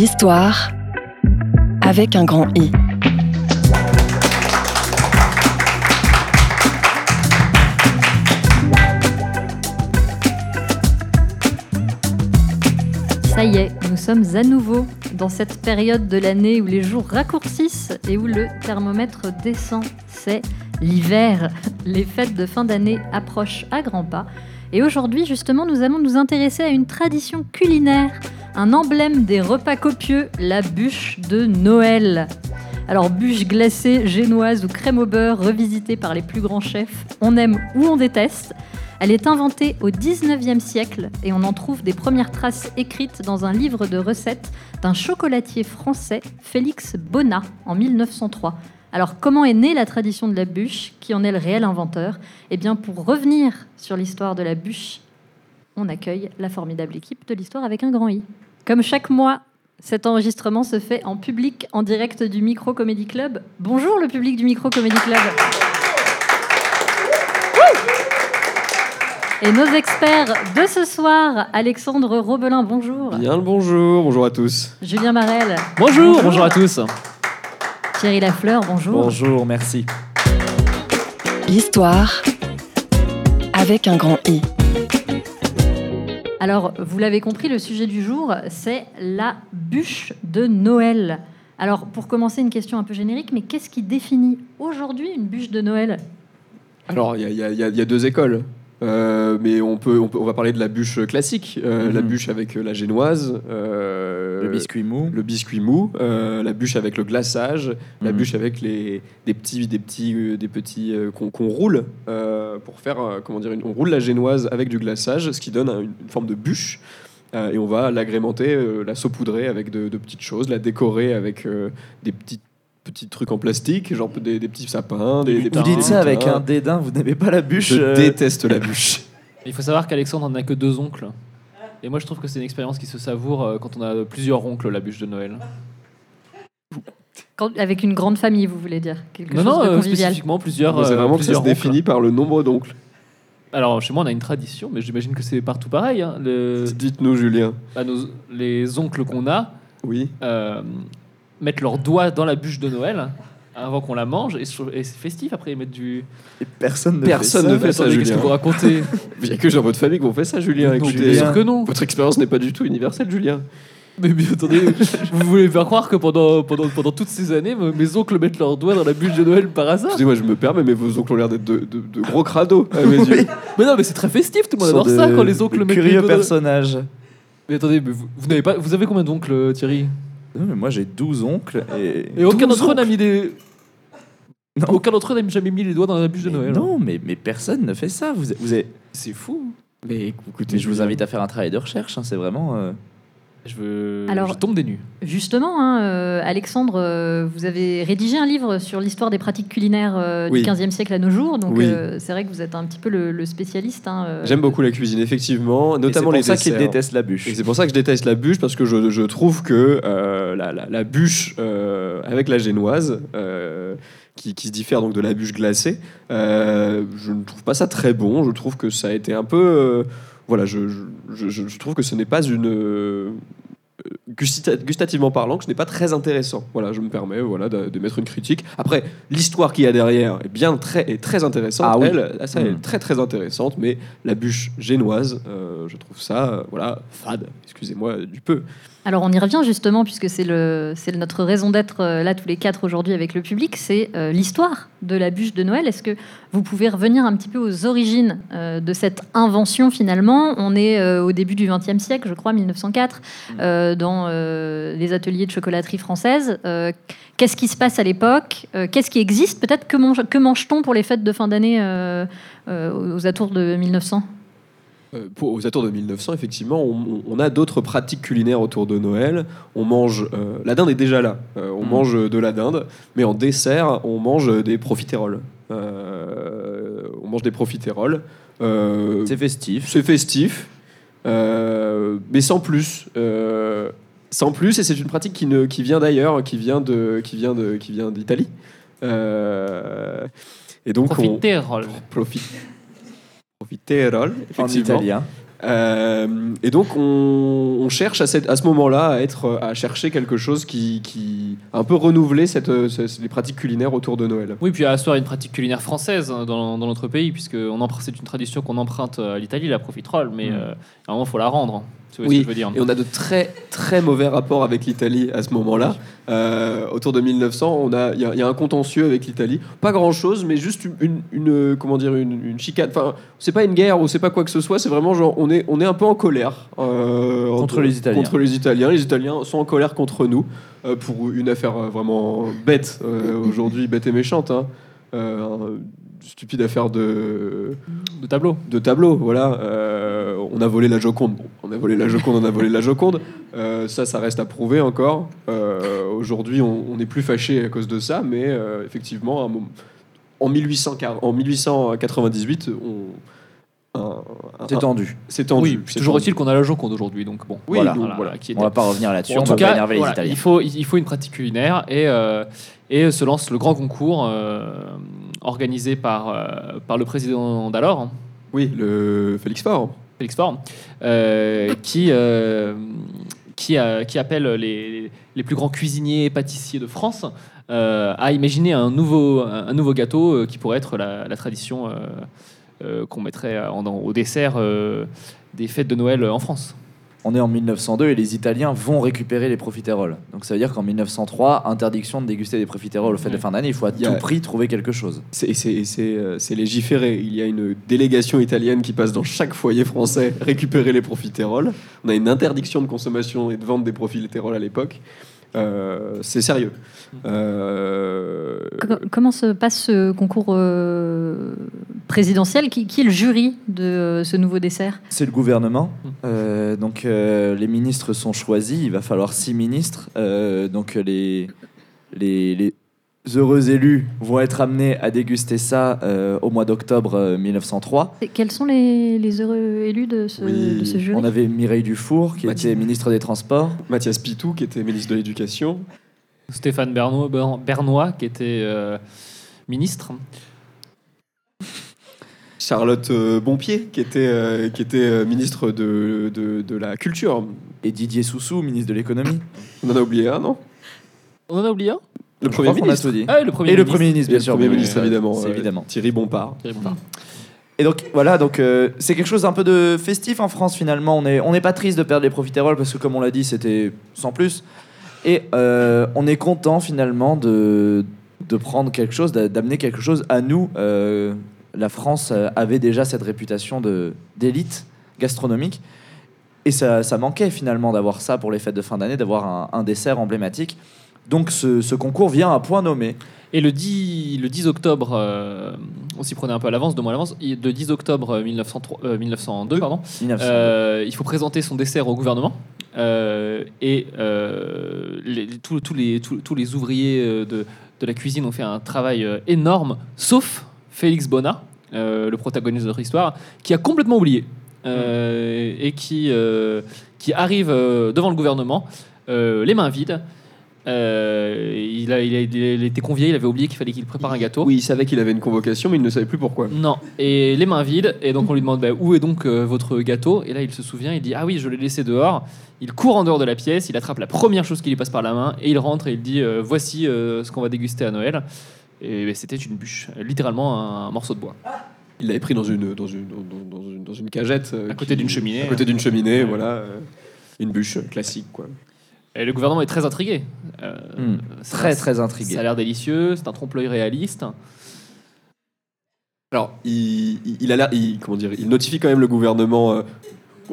L'histoire avec un grand I. Ça y est, nous sommes à nouveau dans cette période de l'année où les jours raccourcissent et où le thermomètre descend. C'est l'hiver. Les fêtes de fin d'année approchent à grands pas. Et aujourd'hui, justement, nous allons nous intéresser à une tradition culinaire, un emblème des repas copieux, la bûche de Noël. Alors, bûche glacée, génoise ou crème au beurre, revisitée par les plus grands chefs, on aime ou on déteste. Elle est inventée au 19e siècle et on en trouve des premières traces écrites dans un livre de recettes d'un chocolatier français, Félix Bonnat, en 1903. Alors comment est née la tradition de la bûche? Qui en est le réel inventeur? Eh bien pour revenir sur l'histoire de la bûche, on accueille la formidable équipe de l'histoire avec un grand I. Comme chaque mois, cet enregistrement se fait en public, en direct du Micro Comedy Club. Bonjour le public du Micro Comedy Club. Et nos experts de ce soir, Alexandre Robelin, bonjour. Bien le bonjour, bonjour à tous. Julien Marel. Bonjour, bonjour, à tous. Thierry Lafleur, bonjour. Bonjour, merci. L'histoire avec un grand I. Alors, vous l'avez compris, le sujet du jour, c'est la bûche de Noël. Alors, pour commencer, une question un peu générique, mais qu'est-ce qui définit aujourd'hui une bûche de Noël? Alors, il y, a deux écoles. Euh, mais on peut, on peut, on va parler de la bûche classique, euh, Mhm. la bûche avec euh, la génoise, euh, Le biscuit mou. le biscuit mou, la bûche avec le glaçage, la Mhm. bûche avec les des petits, des petits, des petits qu'on roule pour faire, comment dire, une- on roule la génoise avec du glaçage, ce qui donne un- une, forme de bûche. Et on va l'agrémenter, la saupoudrer avec de, de petites choses, la décorer avec des petits petits trucs en plastique, genre des, des petits sapins, des, des Vous dites ça avec un dédain, vous n'aimez pas la bûche. Je euh, déteste la bûche. Il faut savoir qu'Alexandre n'a que deux oncles. Et moi, je trouve que c'est une expérience qui se savoure euh, quand on a plusieurs oncles, la bûche de Noël. Quand- Avec une grande famille, vous voulez dire? Quelque non, chose non, de euh, convivial. spécifiquement plusieurs. c'est euh, vraiment que ça se définit par le nombre d'oncles. Alors, chez moi, on a une tradition, mais j'imagine que c'est partout pareil. hein. Le- Dites-nous, Julien. bah, nos- les oncles qu'on a Oui. euh, mettent leurs doigts dans la bûche de Noël avant qu'on la mange, et, c'est festif. Après, ils mettent du. et personne ne Personne fait ne ça. fait ça, Attendez, qu'est-ce que Julien. vous racontez Il n'y a que dans votre famille qui vont faire ça, Julien. Non, sûr que non. votre expérience n'est pas du tout universelle, Julien. Mais, mais attendez, vous voulez faire croire que pendant, pendant, pendant toutes ces années, me- mes oncles mettent leurs doigts dans la bûche de Noël par hasard Excusez-moi, je me permets, mais vos oncles ont l'air d'être de, de- de gros crados à mes yeux. Mais non, mais c'est très festif, tout le monde adore ça de- quand les oncles de mettent les Curieux personnages. Mais attendez, mais vous, vous n'avez pas, vous avez combien d'oncles, euh, Thierry? Non, mais moi j'ai 12 oncles et. Et aucun 12 d'entre eux n'a oncles. mis des. Non. Aucun d'entre eux n'a jamais mis les doigts dans la bûche de Mais Noël. Non, mais, mais personne ne fait ça. Vous, vous êtes- C'est fou. Mais écoutez, Mais je vous invite à faire un travail de recherche. hein, c'est vraiment. euh, Je veux. Alors- je tombe des nues. Justement, hein, euh, Alexandre, euh, vous avez rédigé un livre sur l'histoire des pratiques culinaires euh, Oui. du 15e siècle à nos jours. Donc, Oui. euh, c'est vrai que vous êtes un petit peu le, le spécialiste. hein, euh, J'aime beaucoup la cuisine, effectivement, notamment c'est les pour ça qu'il desserts. déteste la bûche. C'est pour ça que je déteste la bûche, parce que je, je trouve que euh, la, la- la bûche euh, avec la génoise, euh, qui, qui se diffère donc de la bûche glacée, euh, je ne trouve pas ça très bon. Je trouve que ça a été un peu. Voilà, je, je- je- je trouve que ce n'est pas une. euh, gustativement parlant, que ce n'est pas très intéressant. Voilà, je me permets voilà, de, de mettre une critique. Après, l'histoire qu'il y a derrière est bien très, est très intéressante. Ah oui. Elle, ça Mm. est très très intéressante, mais la bûche génoise, euh, je trouve ça, euh, voilà, fade. Excusez-moi du peu. Alors on y revient justement puisque c'est notre raison d'être euh, là tous les quatre aujourd'hui avec le public, c'est euh, l'histoire de la bûche de Noël. Est-ce que vous pouvez revenir un petit peu aux origines euh, de cette invention finalement? On est au début du XXe siècle, je crois, 1904, euh, dans les ateliers de chocolaterie française. Qu'est-ce qui se passe à l'époque? Qu'est-ce qui existe? Peut-être que, mange- que mange-t-on pour les fêtes de fin d'année euh, aux atours de 1900 Euh, pour- aux atours de 1900, effectivement, on, on a d'autres pratiques culinaires autour de Noël. On mange. euh, la dinde est déjà là. Euh, on Mm. mange de la dinde, mais en dessert, on mange des profiteroles. Euh, on mange des profiteroles. Euh, C'est festif. c'est festif, euh, mais sans plus. Euh, sans plus, et c'est une pratique qui, ne, qui vient d'ailleurs, qui vient de, qui vient de, qui vient d'Italie. Euh, et donc on Profiterole. Profite. Profiterole, En effectivement. italien. Euh, et donc on, on cherche à, cette- à ce moment-là à être à chercher quelque chose qui, qui a un peu renouvelé cette, euh, les pratiques culinaires autour de Noël. Oui, puis à asseoir une pratique culinaire française hein, dans, dans notre pays, puisque c'est une tradition qu'on emprunte à l'Italie, la profiterole, mais Mm. euh, à un moment, il faut la rendre. Tu vois Oui, ce que je veux dire Et on a de très très mauvais rapports avec l'Italie à ce moment-là. Euh, autour de 1900, on a il y, a- il y a un contentieux avec l'Italie. Pas grand-chose, mais juste une, une- comment dire une, une chicane. Enfin, c'est pas une guerre ou c'est pas quoi que ce soit. C'est vraiment genre on est on est un peu en colère euh, Contre entre- les Italiens. Contre les Italiens. Les Italiens sont en colère contre nous euh, pour une affaire vraiment bête aujourd'hui, bête et méchante. hein. Euh, stupide affaire de De tableau. de tableau, voilà. Euh, on a volé la Joconde. Bon, on a volé la Joconde, on a volé la Joconde. Euh, ça, ça reste à prouver encore. Euh, Aujourd'hui, on on n'est plus fâché à cause de ça, mais euh, effectivement, à un moment- en, 1840 en 1898, on, C'est tendu. c'est tendu. Oui, c'est toujours est-il qu'on a la Joconde aujourd'hui, donc bon. Oui, Voilà. donc, Voilà, voilà. qui On va pas revenir là-dessus, Bon, en on tout va pas cas, énerver les voilà, Italiens. il, faut, il faut une pratique culinaire et, euh, et se lance le grand concours euh, organisé par, euh, par le président d'alors, hein, Oui, le Félix Faure. Félix Faure, euh, qui, euh, qui, appelle les, les plus grands cuisiniers et pâtissiers de France à imaginer un nouveau, un nouveau gâteau qui pourrait être la, la tradition qu'on mettrait en- au dessert des fêtes de Noël en France. On est en 1902 et les Italiens vont récupérer les profiteroles. Donc ça veut dire qu'en 1903, interdiction de déguster des profiteroles aux fêtes de Ouais. fin d'année. Il faut à Il y a- tout prix trouver quelque chose. Euh, c'est légiféré. Il y a une délégation italienne qui passe dans chaque foyer français récupérer les profiteroles. On a une interdiction de consommation et de vente des profiteroles à l'époque. Euh, c'est sérieux. Euh, Co- Comment se passe ce concours euh, présidentiel? Qui, qui est le jury de ce nouveau dessert? C'est le gouvernement. Mm. Euh, donc euh, les ministres sont choisis. Il va falloir six ministres. Euh, donc les, les, les heureux élus vont être amenés à déguster ça euh, au mois d'octobre euh, 1903. Et Quels sont les, les heureux élus de ce, Oui, de ce jury? On avait Mireille Dufour qui était ministre des Transports. Mathias Pitou, qui était ministre de l'Éducation. Stéphane Bernois, Ber- Bernois qui était euh, ministre. Charlotte euh, Bonpied, qui était, euh, qui était euh, ministre de, de, de la Culture. Et Didier Soussou, ministre de l'économie. On en a oublié un, non? On en a oublié un? Le Je Premier a ministre. tout dit. Ah, et le premier Et le ministre. Premier ministre, Et bien le sûr. Premier mais, ministre, euh, évidemment. euh, évidemment. Thierry Bompard. Thierry Bompard. Et donc voilà, donc euh, c'est quelque chose d'un peu de festif en France finalement. On n'est on n'est pas triste de perdre les profiteroles parce que comme on l'a dit, c'était sans plus. Et euh, on est content finalement de, de prendre quelque chose, d'a- d'amener quelque chose à nous. Euh, la France avait déjà cette réputation de d'élite gastronomique. Et ça, ça manquait finalement d'avoir ça pour les fêtes de fin d'année, d'avoir un, un dessert emblématique. Donc ce, ce concours vient à point nommé. Et le 10, le 10 octobre, euh, on s'y prenait un peu à l'avance, deux mois à l'avance, le 10 octobre 1903 euh, 1902, pardon, 1900. euh, il faut présenter son dessert au gouvernement. Euh, et euh, les- tous, les, ouvriers euh, de, de la cuisine ont fait un travail euh, énorme, sauf Félix Bonnat, euh, le protagoniste de notre histoire, qui a complètement oublié. euh, et qui, euh, qui arrive euh, devant le gouvernement, euh, les mains vides. Euh, il, a, il, a, il a été convié, il avait oublié qu'il fallait qu'il prépare un gâteau. Oui, il savait qu'il avait une convocation, mais il ne savait plus pourquoi. Non, et les mains vides, et donc on lui demande bah, où est donc euh, votre gâteau, et là il se souvient, il dit ah oui je l'ai laissé dehors, il court en dehors de la pièce, il attrape la première chose qui lui passe par la main, et il rentre et il dit euh, voici ce qu'on va déguster à Noël, et bah, c'était une bûche, littéralement un morceau de bois, Il l'avait pris dans une, dans une, dans, une, dans une cagette. à côté d'une cheminée. À côté d'une cheminée, voilà. une bûche classique, quoi. Et le gouvernement est très intrigué. Euh, Hmm. ça- Très très intrigué. Ça a l'air délicieux, c'est un trompe-l'œil réaliste. Alors, il, il- a il, comment dire, il notifie quand même le gouvernement, euh,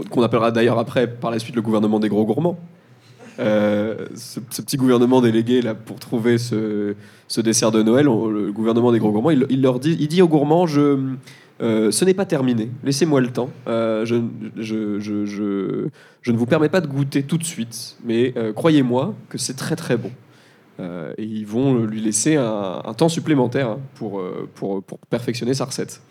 qu'on appellera d'ailleurs après, par la suite, le gouvernement des gros gourmands. Euh, ce, ce petit gouvernement délégué là pour trouver ce, ce dessert de Noël, on- le gouvernement des gros gourmands, il, il leur dit, il dit aux gourmands, je, euh, ce n'est pas terminé, laissez-moi le temps. Euh, je, je, je, je, je ne vous permets pas de goûter tout de suite, mais euh, croyez-moi que c'est très très bon. Euh, et ils vont lui laisser un, un temps supplémentaire hein, pour, pour, pour perfectionner sa recette.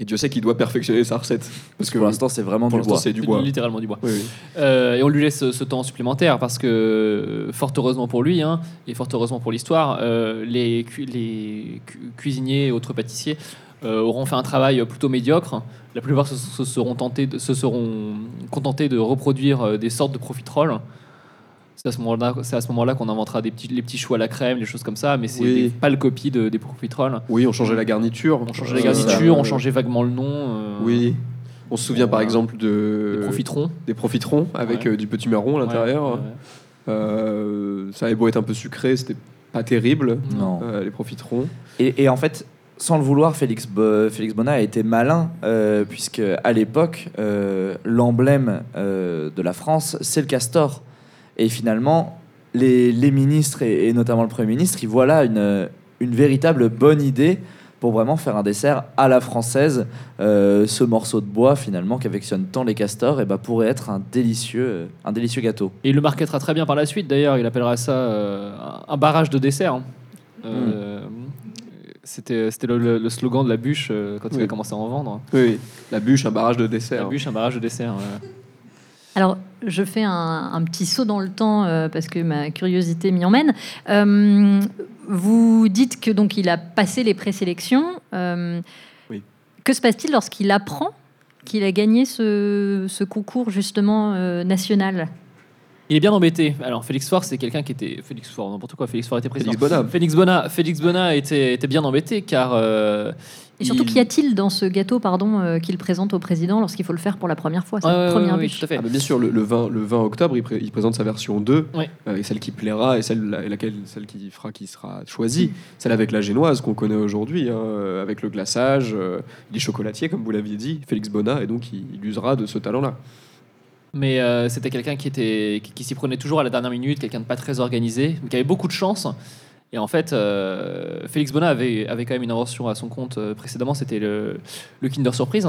Et Dieu sait qu'il doit perfectionner sa recette. Parce que Pour l'instant, c'est vraiment pour du bois. c'est du bois. Littéralement du bois. Oui, oui. Euh, et on lui laisse ce temps supplémentaire parce que, fort heureusement pour lui, hein, et fort heureusement pour l'histoire, euh, les, cu- les cu- cuisiniers et autres pâtissiers auront fait un travail plutôt médiocre. La plupart se, se seront, tentés de- se seront contentés de reproduire euh, des sortes de profiteroles. C'est à ce moment-là, c'est à ce moment-là qu'on inventera des petits, les petits choux à la crème, des choses comme ça, mais c'est Oui. des pâles copies de, des profiteroles. Oui, on changeait la garniture. On changeait les Euh, garnitures, ça, on changeait vaguement le nom. euh, Oui. On se souvient par exemple de des profiterons. des profiterons avec Ouais. euh, du petit marron à l'intérieur. Ouais, ouais, ouais. Euh, ça avait beau être un peu sucré, c'était pas terrible. Non. euh, les profiterons. Et, et en fait, sans le vouloir, Félix, Bo- Félix Bonnat a été malin, euh, puisque à l'époque, euh, l'emblème euh, de la France, c'est le castor. Et finalement, les, les ministres, et, et notamment le Premier ministre, ils voient là une, une véritable bonne idée pour vraiment faire un dessert à la française. Ce morceau de bois, finalement, qu'affectionnent tant les castors, et bah, pourrait être un délicieux, un délicieux gâteau. Et il le marketera très bien par la suite d'ailleurs, il appellera ça un barrage de dessert. hein. Euh, C'était c'était le, le- le slogan de la bûche euh, quand il a commencé à en vendre. Oui. La bûche, un barrage de La dessert. bûche, un barrage de dessert. ouais. Alors, je fais un, un petit saut dans le temps euh, parce que ma curiosité m'y emmène. Euh, vous dites que donc il a passé les présélections. Euh, Oui. Que se passe-t-il lorsqu'il apprend qu'il a gagné ce, ce concours justement euh, national? Il est bien embêté. Alors Félix Faure, c'est quelqu'un qui était Félix Faure, n'importe quoi. Félix Faure était président. Félix Bonhomme. Félix Bonnat, Félix Bonnat était, était bien embêté car euh, Et surtout, il- qu'y a-t-il dans ce gâteau pardon, euh, qu'il présente au président lorsqu'il faut le faire pour la première fois? C'est première oui, tout à fait. Ah, bah, bien sûr, le, le 20, le 20 octobre, il, pré- il présente sa version 2, Ouais. euh, et celle qui plaira, et celle, la- et laquelle, celle qui fera, qui sera choisie, celle avec la génoise qu'on connaît aujourd'hui, hein, avec le glaçage, euh, il est chocolatier, comme vous l'aviez dit, Félix Bonnat, et donc il, il usera de ce talent-là. Mais euh, c'était quelqu'un qui, était, qui, qui s'y prenait toujours à la dernière minute, quelqu'un de pas très organisé, mais qui avait beaucoup de chance. Et en fait, euh, Félix Bonnat avait, avait quand même une invention à son compte euh, précédemment, c'était le, le Kinder Surprise.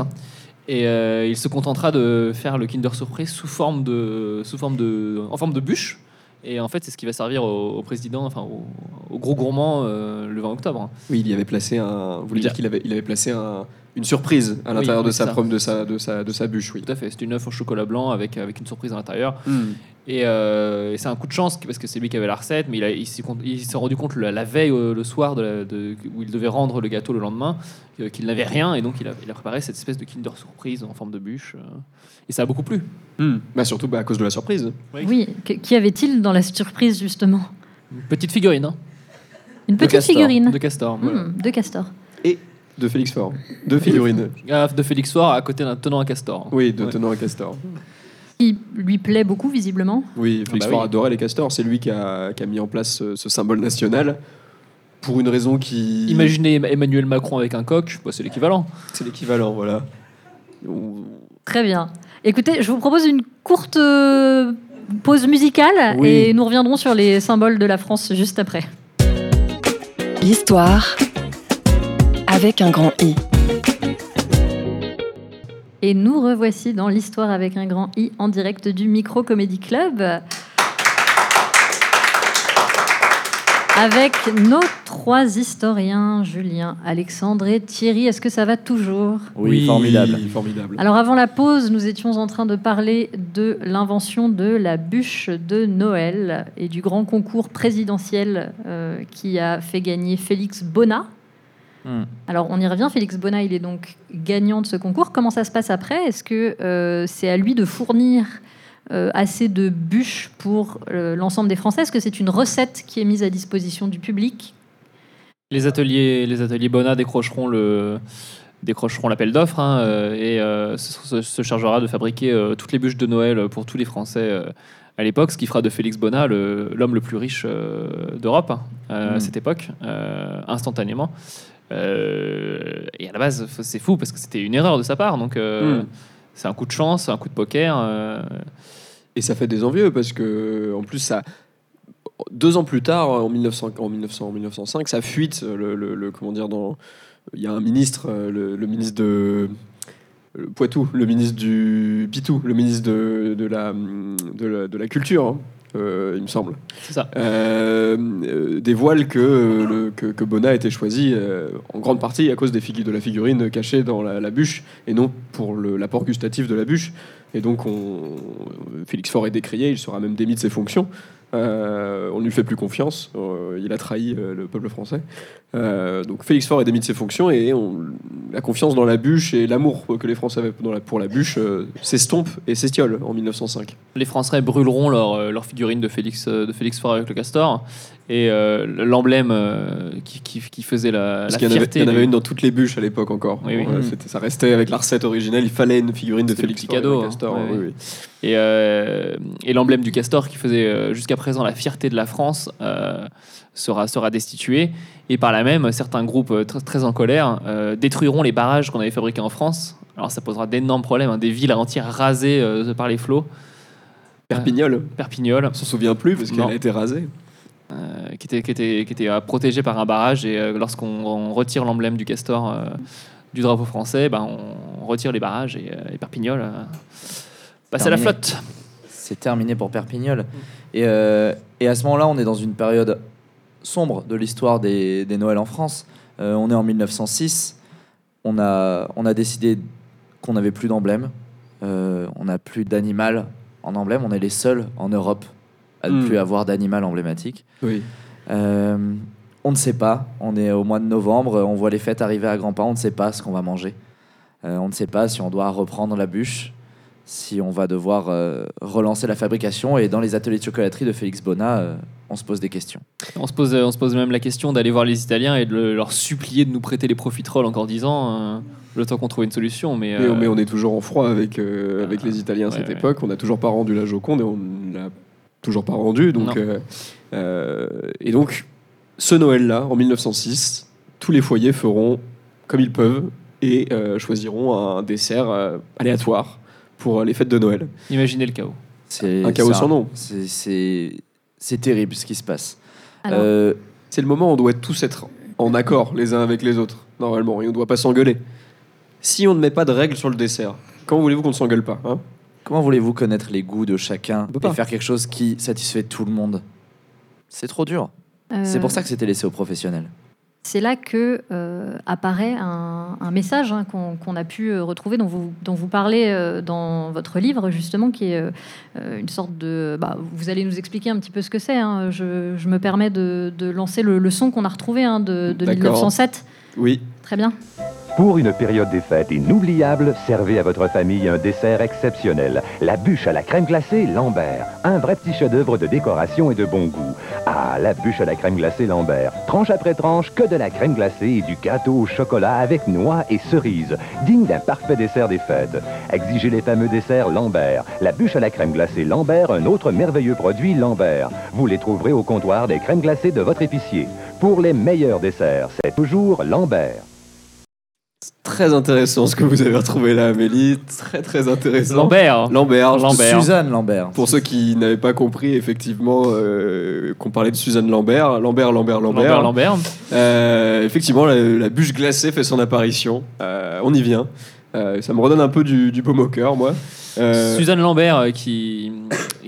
Et il se contentera de faire le Kinder Surprise sous forme de, sous forme de, en forme de bûche. Et en fait, c'est ce qui va servir au, au président, enfin au, au gros gourmand le 20 octobre. Oui, il y avait placé un. Vous voulez dire qu'il avait, il avait placé un- une surprise à l'intérieur oui, de, sa prom- de, sa, de, sa, de sa bûche, oui. Tout à fait, c'est une œuf au chocolat blanc avec, avec une surprise à l'intérieur. Hmm. Et, euh, et c'est un coup de chance parce que c'est lui qui avait la recette, mais il, a- il s'est il s'est rendu compte la, la veille, euh, le soir, de la- de- où il devait rendre le gâteau le lendemain, euh, qu'il n'avait rien, et donc il a, il a préparé cette espèce de Kinder Surprise en forme de bûche. et ça a beaucoup plu. Hmm. Bah, surtout bah, à cause de la surprise. Oui, que- qu'y avait-il dans la surprise justement? Une petite figurine hein, Une petite castor, figurine de castor. voilà. Hmm, de castor. De Félix Faure. Deux figurines. Ah, de Félix Soir à côté d'un tenant à castor. Oui, de Ouais. tenant à castor. Qui lui plaît beaucoup visiblement. Oui, Félix bah Faure oui. adorait les castors. C'est lui qui a, qui a mis en place ce, ce symbole national pour une raison qui. Imaginez Emmanuel Macron avec un coq, bah, c'est l'équivalent. C'est l'équivalent, voilà. On- Très bien. Écoutez, je vous propose une courte euh, pause musicale Oui. et nous reviendrons sur les symboles de la France juste après. L'histoire avec un grand I. Et nous revoici dans l'histoire avec un grand I en direct du Micro Comedy Club. Avec nos trois historiens, Julien, Alexandre et Thierry. Est-ce que ça va toujours? Oui, formidable. formidable. Alors avant la pause, nous étions en train de parler de l'invention de la bûche de Noël et du grand concours présidentiel euh, qui a fait gagner Félix Bonnat. Hmm. Alors on y revient, Félix Bonnat, il est donc gagnant de ce concours. Comment ça se passe après? Est-ce que euh, c'est à lui de fournir euh, assez de bûches pour euh, l'ensemble des Français? Est-ce que c'est une recette qui est mise à disposition du public? Les ateliers, les ateliers Bonnat décrocheront le décrocheront l'appel d'offres hein, et se, chargera de fabriquer toutes les bûches de Noël pour tous les Français à l'époque, ce qui fera de Félix Bonnat l'homme le, plus riche euh, d'Europe hein, à Mm. cette époque, euh, instantanément. Euh, et à la base, c'est fou parce que c'était une erreur de sa part, donc euh, Mm. c'est un coup de chance, un coup de poker. euh, Et ça fait des envieux parce que, en plus, ça. Deux ans plus tard, en, 1900, en 1900, en 1905, ça fuite. Le, le- le- comment dire dans Il y a un ministre, le, le ministre de Poitou, le ministre du Pitou, le ministre de, de la, de, la, de la culture, hein, il me semble, c'est ça. euh, euh, dévoile que, euh, le, que, que Bonnat a été choisi euh, en grande partie à cause des de la figurine cachée dans la, la bûche et non pour l'apport gustatif de la bûche. Et donc, on, Félix Faure est décrié, il sera même démis de ses fonctions. Euh, on ne lui fait plus confiance. Euh, il a trahi euh, le peuple français. Donc Félix Faure est démis de ses fonctions et la confiance dans la bûche et l'amour que les Français avaient pour la bûche s'estompe et s'estiole en 1905. Les Français brûleront leur, euh, leur figurine de Félix, de Félix Faure avec le castor. Et euh, l'emblème euh, qui, qui, qui faisait la, Parce la qu'il y en avait, fierté. il y en avait du- une dans toutes les bûches à l'époque encore. Oui, oui. Mm. ça restait avec la recette originelle. Il fallait une figurine de Félix cadeau, hein. castor. Ouais, oui, ouais. oui. Et, euh, et l'emblème du castor qui faisait jusqu'à présent la fierté de la France euh, sera, sera destitué. Et par là même, certains groupes très, très en colère euh, détruiront les barrages qu'on avait fabriqués en France. Alors ça posera d'énormes problèmes, hein, des villes entières rasées euh, par les flots. Perpignol, Perpignol, on s'en souvient plus parce qu'elle a été rasée. Euh, qui était, qui était, qui était euh, protégée par un barrage. Et euh, lorsqu'on on retire l'emblème du castor du drapeau français, ben, on retire les barrages et, et Perpignol passe à la flotte. C'est terminé pour Perpignol. Et, euh, et à ce moment-là, on est dans une période sombre de l'histoire des, des Noëls en France. Euh, on est en 1906. On a, on a décidé qu'on n'avait plus d'emblème. Euh, on n'a plus d'animal en emblème. On est les seuls en Europe à ne Hmm. plus avoir d'animal emblématique. Oui. Euh, on ne sait pas. On est au mois de novembre. On voit les fêtes arriver à grands pas. On ne sait pas ce qu'on va manger. Euh, on ne sait pas si on doit reprendre la bûche, si on va devoir euh, relancer la fabrication. Et dans les ateliers de chocolaterie de Félix euh, on se pose des questions. On se, pose, on se pose même la question d'aller voir les Italiens et de le- leur supplier de nous prêter les profiteroles encore 10 ans, euh, le temps qu'on trouve une solution. Mais, Mais, euh, mais on est toujours en froid avec, euh, avec les Italiens à ouais, cette ouais. époque. On n'a toujours pas rendu la Joconde et on l'a toujours pas rendu. Donc, euh, euh, et donc, ce Noël-là, en 1906, tous les foyers feront comme ils peuvent et euh, choisiront un dessert euh, aléatoire pour les fêtes de Noël. imaginez le chaos. C'est Un chaos ça. sans nom. C'est- terrible ce qui se passe. Euh, C'est le moment où on doit tous être en accord les uns avec les autres, normalement, et on ne doit pas s'engueuler. Si on ne met pas de règles sur le dessert, comment voulez-vous qu'on ne s'engueule pas hein? Comment voulez-vous connaître les goûts de chacun peut pas. et faire quelque chose qui satisfait tout le monde? C'est trop dur. C'est euh, pour ça que c'était laissé aux professionnels. C'est là que euh, apparaît un, un message hein, qu'on a pu euh, retrouver, dont vous, dont vous parlez euh, dans votre livre, justement, qui est euh, une sorte de... bah, vous allez nous expliquer un petit peu ce que c'est. hein. Je, je me permets de, de lancer le, le son qu'on a retrouvé hein, de, de D'accord. 1907. Oui, Très bien. Pour une période des fêtes inoubliable, servez à votre famille un dessert exceptionnel. La bûche à la crème glacée Lambert. Un vrai petit chef-d'œuvre de décoration et de bon goût. Ah, la bûche à la crème glacée Lambert. Tranche après tranche, que de la crème glacée et du gâteau au chocolat avec noix et cerises. Digne d'un parfait dessert des fêtes. Exigez les fameux desserts Lambert. La bûche à la crème glacée Lambert, un autre merveilleux produit Lambert. Vous les trouverez au comptoir des crèmes glacées de votre épicier. Pour les meilleurs desserts, c'est toujours Lambert. Très intéressant ce que vous avez retrouvé là, Amélie. Très, très intéressant. Lambert Lambert. Lambert. Suzanne Lambert. Pour ceux qui n'avaient pas compris, effectivement, euh, qu'on parlait de Suzanne Lambert. Lambert, Lambert, Lambert. Lambert, Lambert. Euh, effectivement, la, la bûche glacée fait son apparition. Euh, on y vient. Euh, ça me redonne un peu du, du baume au cœur, moi. Euh, Suzanne Lambert, euh, qui,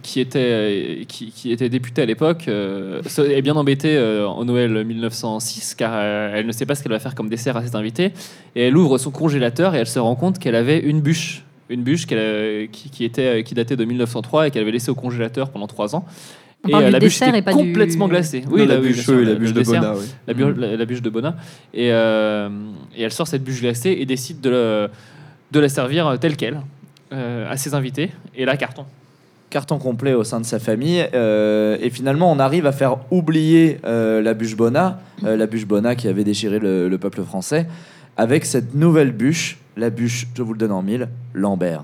qui, était, euh, qui, qui était députée à l'époque, euh, est bien embêtée euh, en Noël 1906 car elle ne sait pas ce qu'elle va faire comme dessert à ses invités. Et elle ouvre son congélateur et elle se rend compte qu'elle avait une bûche. Une bûche euh, qui, qui, était, qui datait de 1903 et qu'elle avait laissée au congélateur pendant trois ans. On et parle euh, du la bûche dessert était et pas du- complètement glacée. non, la, oui, bûche, bien sûr, oui, la bûche de dessert. Bona. oui. la, bu- la- la bûche de Bona. Et, euh, et elle sort cette bûche glacée et décide de, le- de la servir telle qu'elle euh, à ses invités. Et là, carton. carton complet au sein de sa famille. euh, et finalement, on arrive à faire oublier euh, la bûche Bona, euh, la bûche Bona qui avait déchiré le, le peuple français, avec cette nouvelle bûche, la bûche, je vous le donne en mille, Lambert.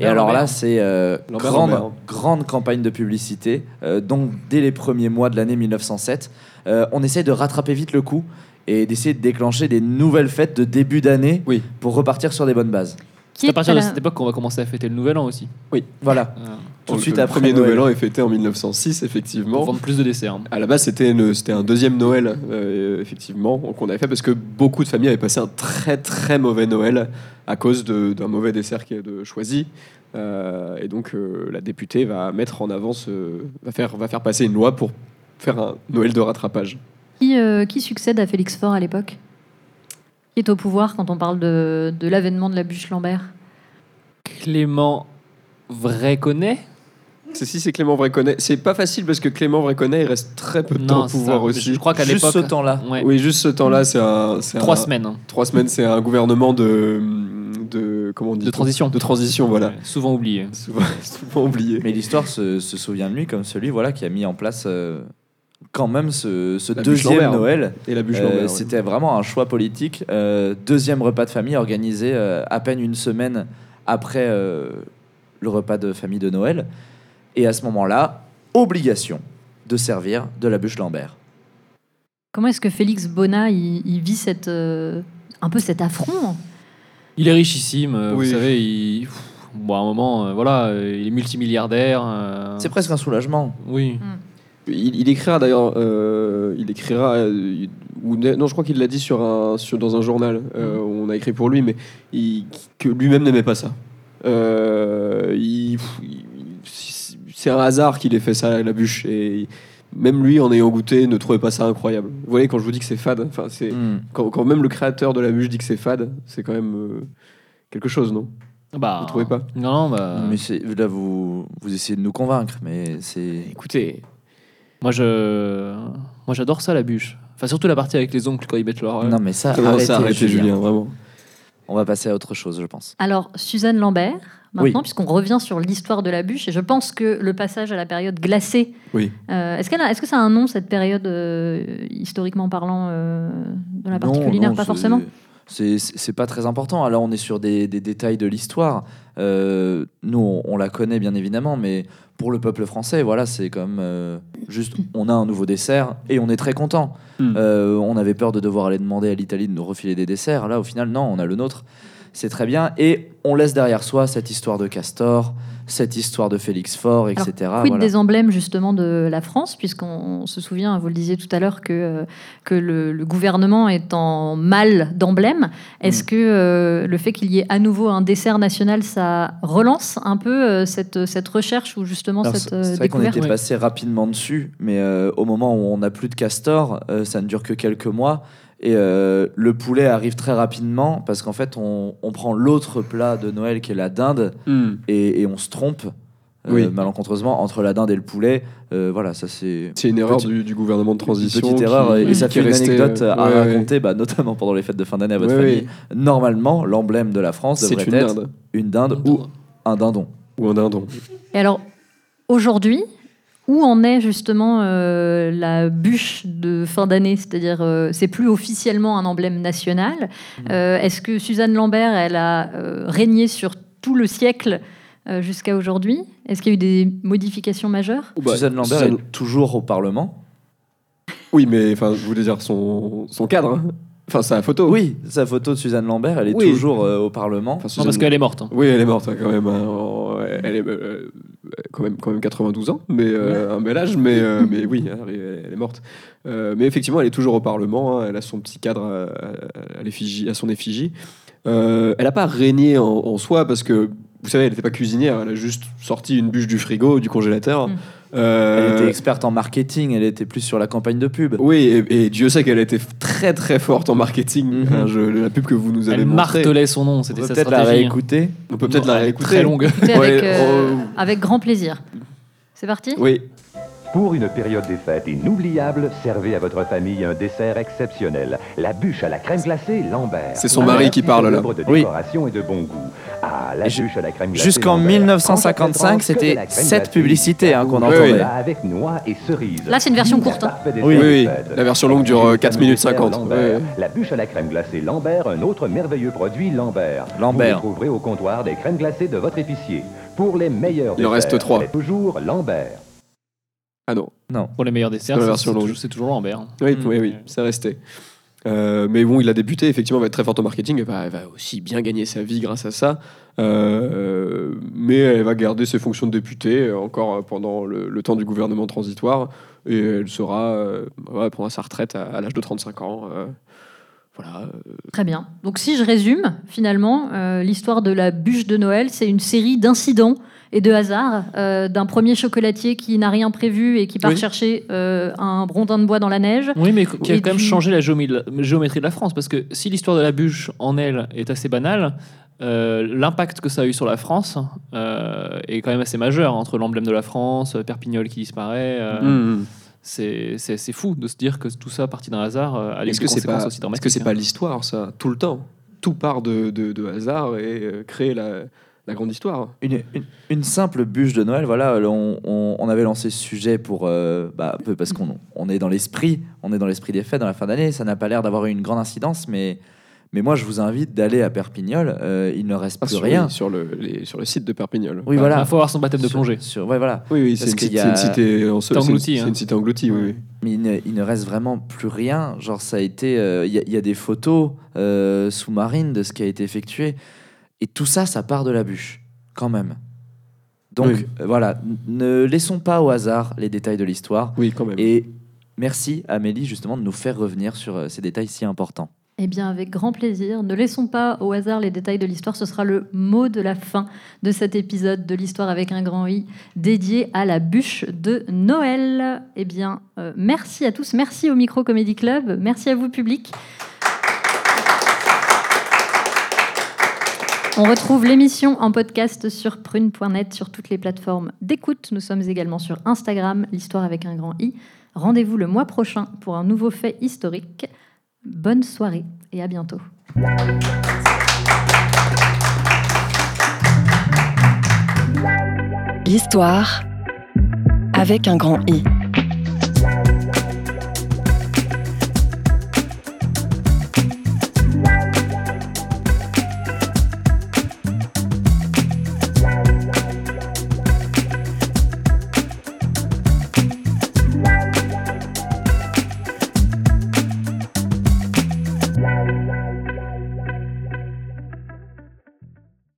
Et alors Lambert. là, c'est euh, grande, Lambert. grande campagne de publicité. euh, donc, dès les premiers mois de l'année 1907, euh, on essaye de rattraper vite le coup et d'essayer de déclencher des nouvelles fêtes de début d'année Oui. pour repartir sur des bonnes bases. Qui C'est à partir de cette époque qu'on va commencer à fêter le Nouvel An aussi. Voilà. Euh, Tout de Le- suite le après premier Noël. Nouvel An est fêté en 1906, effectivement. pour vendre plus de desserts. À la base, c'était une- c'était un deuxième Noël, euh, effectivement, qu'on avait fait parce que beaucoup de familles avaient passé un très très mauvais Noël à cause de- d'un mauvais dessert qui est de choisi. Euh, et donc, euh, la députée va mettre en avant, ce- va, faire, va faire passer une loi pour faire un Noël de rattrapage. Qui, euh, qui succède à Félix Faure à l'époque? Est au pouvoir quand on parle de, de l'avènement de la bûche Lambert Clément Vréconnet C'est si c'est Clément Vréconnet. C'est pas facile parce que Clément Vréconnet, il reste très peu de Non, temps au pouvoir ça. aussi. Je crois qu'à Juste l'époque. ce temps-là. Ouais. Oui, juste ce temps-là, c'est un. c'est Trois un- semaines. hein. Trois semaines, c'est un gouvernement de. de comment on dit De transition. De transition, voilà. Ouais, souvent oublié. Souvent, souvent oublié. Mais l'histoire se, se souvient de lui comme celui voilà, qui a mis en place euh, quand même ce, deuxième Lambert. Noël. Et la bûche Euh, ouais. C'était vraiment un choix politique. Euh, deuxième repas de famille organisé euh, à peine une semaine après euh, le repas de famille de Noël. Et à ce moment-là, obligation de servir de la bûche Lambert. Comment est-ce que Félix Bona il, il vit cette, euh, un peu cet affront Il est richissime, Oui. vous savez. Il... pff, Bon, à un moment, euh, voilà, il est multimilliardaire. euh, C'est presque un soulagement. Oui. Il, il écrira d'ailleurs, euh, il écrira, euh, ou non, je crois qu'il l'a dit sur un, sur, dans un journal. euh, où on a écrit pour lui, mais il- que lui-même n'aimait pas ça. Euh, il- c'est un hasard qu'il ait fait ça, la bûche, et même lui, en ayant goûté, ne trouvait pas ça incroyable. Vous voyez, quand je vous dis que c'est fade, enfin, c'est Hmm. quand, quand même le créateur de la bûche dit que c'est fade, c'est quand même euh, quelque chose, non? Bah, Vous trouvez pas? Non, bah. Mais là, vous, vous essayez de nous convaincre, mais c'est. Écoutez, Moi, je. Moi, j'adore ça, la bûche. Enfin, surtout la partie avec les oncles quand ils mettent leur. Non, mais ça, comment arrêtez, ça arrêtez, Julien. Julien, vraiment On va passer à autre chose, je pense. Alors, Suzanne Lambert, maintenant, Oui. puisqu'on revient sur l'histoire de la bûche, et je pense que le passage à la période glacée, Oui. euh, est-ce, qu'elle a- est-ce que ça a un nom, cette période, euh, historiquement parlant, euh, dans la partie Non, culinaire non, Pas c'est- forcément? C'est pas très important. Alors on est sur des, des détails de l'histoire. Euh, nous, on, on la connaît bien évidemment, mais pour le peuple français, voilà, c'est comme euh, juste, on a un nouveau dessert et on est très content. Hmm. Euh, on avait peur de devoir aller demander à l'Italie de nous refiler des desserts. Là, au final, non, on a le nôtre. C'est très bien. Et on laisse derrière soi cette histoire de Castor, cette histoire de Félix Faure, etc. Quid voilà. des emblèmes justement de la France, puisqu'on on se souvient, vous le disiez tout à l'heure, que, euh, que le, le gouvernement est en mal d'emblèmes. Est-ce Mm. que euh, le fait qu'il y ait à nouveau un dessert national, ça relance un peu euh, cette, cette recherche ou justement Alors, cette c'est c'est vrai qu'on était passé rapidement dessus, mais euh, au moment où on n'a plus de castor, ça ne dure que quelques mois. Et euh, le poulet arrive très rapidement parce qu'en fait, on, on prend l'autre plat de Noël qui est la dinde Hmm. et, et on se trompe euh, Oui. malencontreusement entre la dinde et le poulet. Euh, voilà, ça c'est C'est une erreur Petite- du, du gouvernement de une transition. petite qui- erreur et ça qui fait une resté, anecdote euh, à ouais, ouais. raconter, bah, notamment pendant les fêtes de fin d'année à votre Ouais, famille. ouais. Normalement, l'emblème de la France C'est devrait une être dinde une dinde ou un dindon. ou un dindon. Et alors, aujourd'hui, où en est justement euh, la bûche de fin d'année? C'est-à-dire, euh, c'est plus officiellement un emblème national. Mm. Euh, Est-ce que Suzanne Lambert, elle a euh, régné sur tout le siècle euh, jusqu'à aujourd'hui? Est-ce qu'il y a eu des modifications majeures? Bah, Suzanne Lambert Suzanne- est toujours au Parlement. Oui, mais enfin, je voulais dire son, son cadre. hein. Enfin, sa photo. Oui, sa photo de Suzanne Lambert, elle est Oui. toujours euh, au Parlement. Enfin, Non, parce qu'elle est morte. hein. Oui, elle est morte hein, quand même. hein. En- Elle est euh, quand même quand même 92 ans, mais euh, un bel âge. Mais euh, mais oui, elle est, elle est morte. Euh, mais effectivement, elle est toujours au Parlement. hein. Elle a son petit cadre à, à l'effigie, à son effigie. Elle n'a pas régné en, en soi parce que vous savez, elle n'était pas cuisinière. Elle a juste sorti une bûche du frigo, du congélateur. Mm. Euh, Elle était experte en marketing, elle était plus sur la campagne de pub. Oui, et, et Dieu sait qu'elle était très très forte en marketing. Mhm. Hein, je- la pub que vous nous avez Elle montrée. martelait son nom, c'était peut sa peut-être la réécouter. On peut peut-être la réécouter. Très longue. Avec, euh, avec grand plaisir. C'est parti? Oui, Pour une période des fêtes inoubliable, servez à votre famille un dessert exceptionnel. La bûche à la crème glacée Lambert. C'est son mari qui parle, là. de Oui. décoration et de bon goût. Ah, la bûche à la crème glacée Jusqu'en Lambert. 1955, Quand ça c'était cette publicité, hein, qu'on entendait. roule Avec noix et cerises. Là, c'est une version courte, hein. Oui, oui, la version longue dure, euh, 4 Le minutes dessert 50, Lambert. ouais. La bûche à la crème glacée Lambert, un autre merveilleux produit Lambert. Lambert. Vous trouverez au comptoir des crèmes glacées de votre épicier. Pour les meilleurs Il en reste desserts, trois. c'est toujours Lambert. Ah non. Pour les meilleurs desserts, Dans la c'est- version c'est longue. toujours- c'est toujours Lambert. Oui, Mm. oui, oui, c'est resté. Euh, mais bon, il a débuté, effectivement, va être très fort en marketing. Elle va, elle va aussi bien gagner sa vie grâce à ça. Euh, mais elle va garder ses fonctions de députée euh, encore pendant le, le temps du gouvernement transitoire. Et elle sera, euh, ouais, elle prendra sa retraite à, à l'âge de 35 ans. euh, voilà. Très bien. Donc si je résume, finalement, euh, l'histoire de la bûche de Noël, c'est une série d'incidents et de hasards euh, d'un premier chocolatier qui n'a rien prévu et qui part Oui. chercher euh, un rondin de bois dans la neige. Oui, mais qui a quand même changé la géomé- la géométrie de la France. Parce que si l'histoire de la bûche en elle est assez banale, euh, l'impact que ça a eu sur la France euh, est quand même assez majeur entre l'emblème de la France, Perpignol qui disparaît. euh, Mhm. c'est- fou de se dire que tout ça parti d'un hasard a des Est-ce que c'est conséquences pas, aussi est-ce dramatiques. que c'est hein. pas l'histoire, ça, tout le temps Tout part de, de, de hasard et euh, crée la, la grande histoire. Une, une- une simple bûche de Noël, voilà, on, on- on avait lancé ce sujet pour, euh, bah, parce qu'on on est dans l'esprit, on est dans l'esprit des fêtes dans la fin d'année, ça n'a pas l'air d'avoir eu une grande incidence, mais, mais moi je vous invite d'aller à Perpignol, euh, il ne reste Ah, plus sur, rien. oui, sur, le, les- sur le site de Perpignol. Oui, Il voilà. faut avoir son baptême de Sur- plongée. Sur, ouais, voilà. Oui, oui, c'est une, a- c'est une cité en C'est c'est une- englouti, C'est hein. une cité engloutie, oui, oui. Mais il ne, il ne reste vraiment plus rien. Genre, ça a été. euh, Il y, a- il y a des photos euh, sous-marines de ce qui a été effectué. Et tout ça, ça part de la bûche, quand même. Donc, Oui. euh, voilà. Ne laissons pas au hasard les détails de l'histoire. Oui, quand même. Et merci, Amélie, justement, de nous faire revenir sur euh, ces détails si importants. Eh bien, avec grand plaisir. Ne laissons pas au hasard les détails de l'histoire. Ce sera le mot de la fin de cet épisode de l'histoire avec un grand I, dédié à la bûche de Noël. Eh bien, euh, merci à tous. Merci au Micro Comedy Club. Merci à vous, public. On retrouve l'émission en podcast sur prune.net, sur toutes les plateformes d'écoute. Nous sommes également sur Instagram, l'histoire avec un grand I. Rendez-vous le mois prochain pour un nouveau fait historique. Bonne soirée et à bientôt. L'histoire avec un grand I.